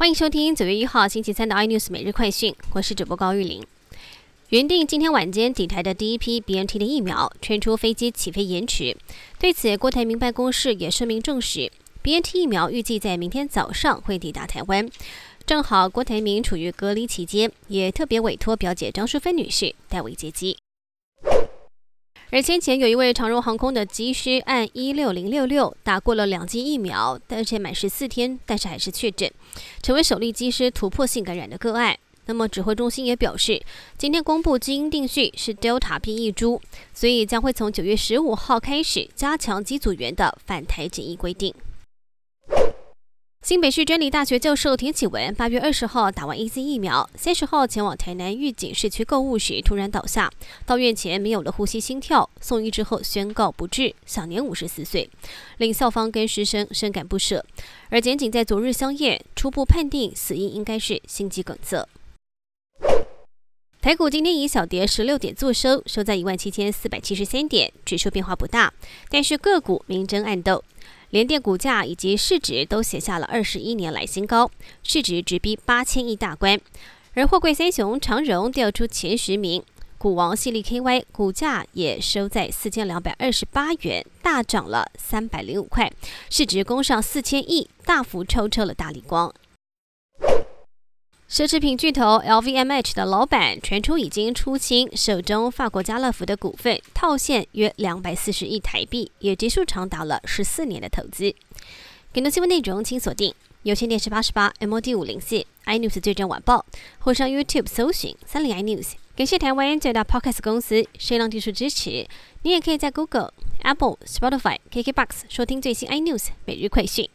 欢迎收听九月一号星期三的 iNews 每日快讯，我是主播高玉玲。原定今天晚间抵台的第一批 BNT 的疫苗传出飞机起飞延迟，对此郭台铭办公室也声明证实，BNT 疫苗预计在明天早上会抵达台湾。正好郭台铭处于隔离期间，也特别委托表姐张淑芬女士代为接机。而先前有一位长荣航空的机师按一六零六六打过了两剂疫苗，而且满十四天，但是还是确诊，成为首例机师突破性感染的个案。那么指挥中心也表示，今天公布基因定序是 Delta 变异株，所以将会从九月十五号开始加强机组员的返台检疫规定。新北市专利大学教授田启文八月二十号打完 A Z 疫苗，三十号前往台南御景市区购物时突然倒下，到院前没有了呼吸心跳，送医之后宣告不治，享年五十四岁，令校方跟师生深感不舍。而检警在昨日宵夜初步判定死因应该是心肌梗塞。台股今天以小跌十六点作收，收在一万七千四百七十三点，指数变化不大，但是个股明争暗斗。联电股价以及市值都写下了二十一年来新高，市值直逼八千亿大关。而货柜三雄长荣调出前十名，股王系力 KY 股价也收在四千两百二十八元，大涨了三百零五块，市值攻上四千亿，大幅超车了大力光。奢侈品巨头 LVMH 的老板传出已经出清手中法国家乐福的股份，套现约两百四十亿台币，也结束长达了十四年的投资。更多新闻内容，请锁定有线电视八十八 MOD 五零四 iNews 最正晚报，或上 YouTube 搜寻三零 iNews。感谢台湾最大 Podcast 公司声浪技术支持。你也可以在 Google、Apple、Spotify、KKBox 收听最新 iNews 每日快讯。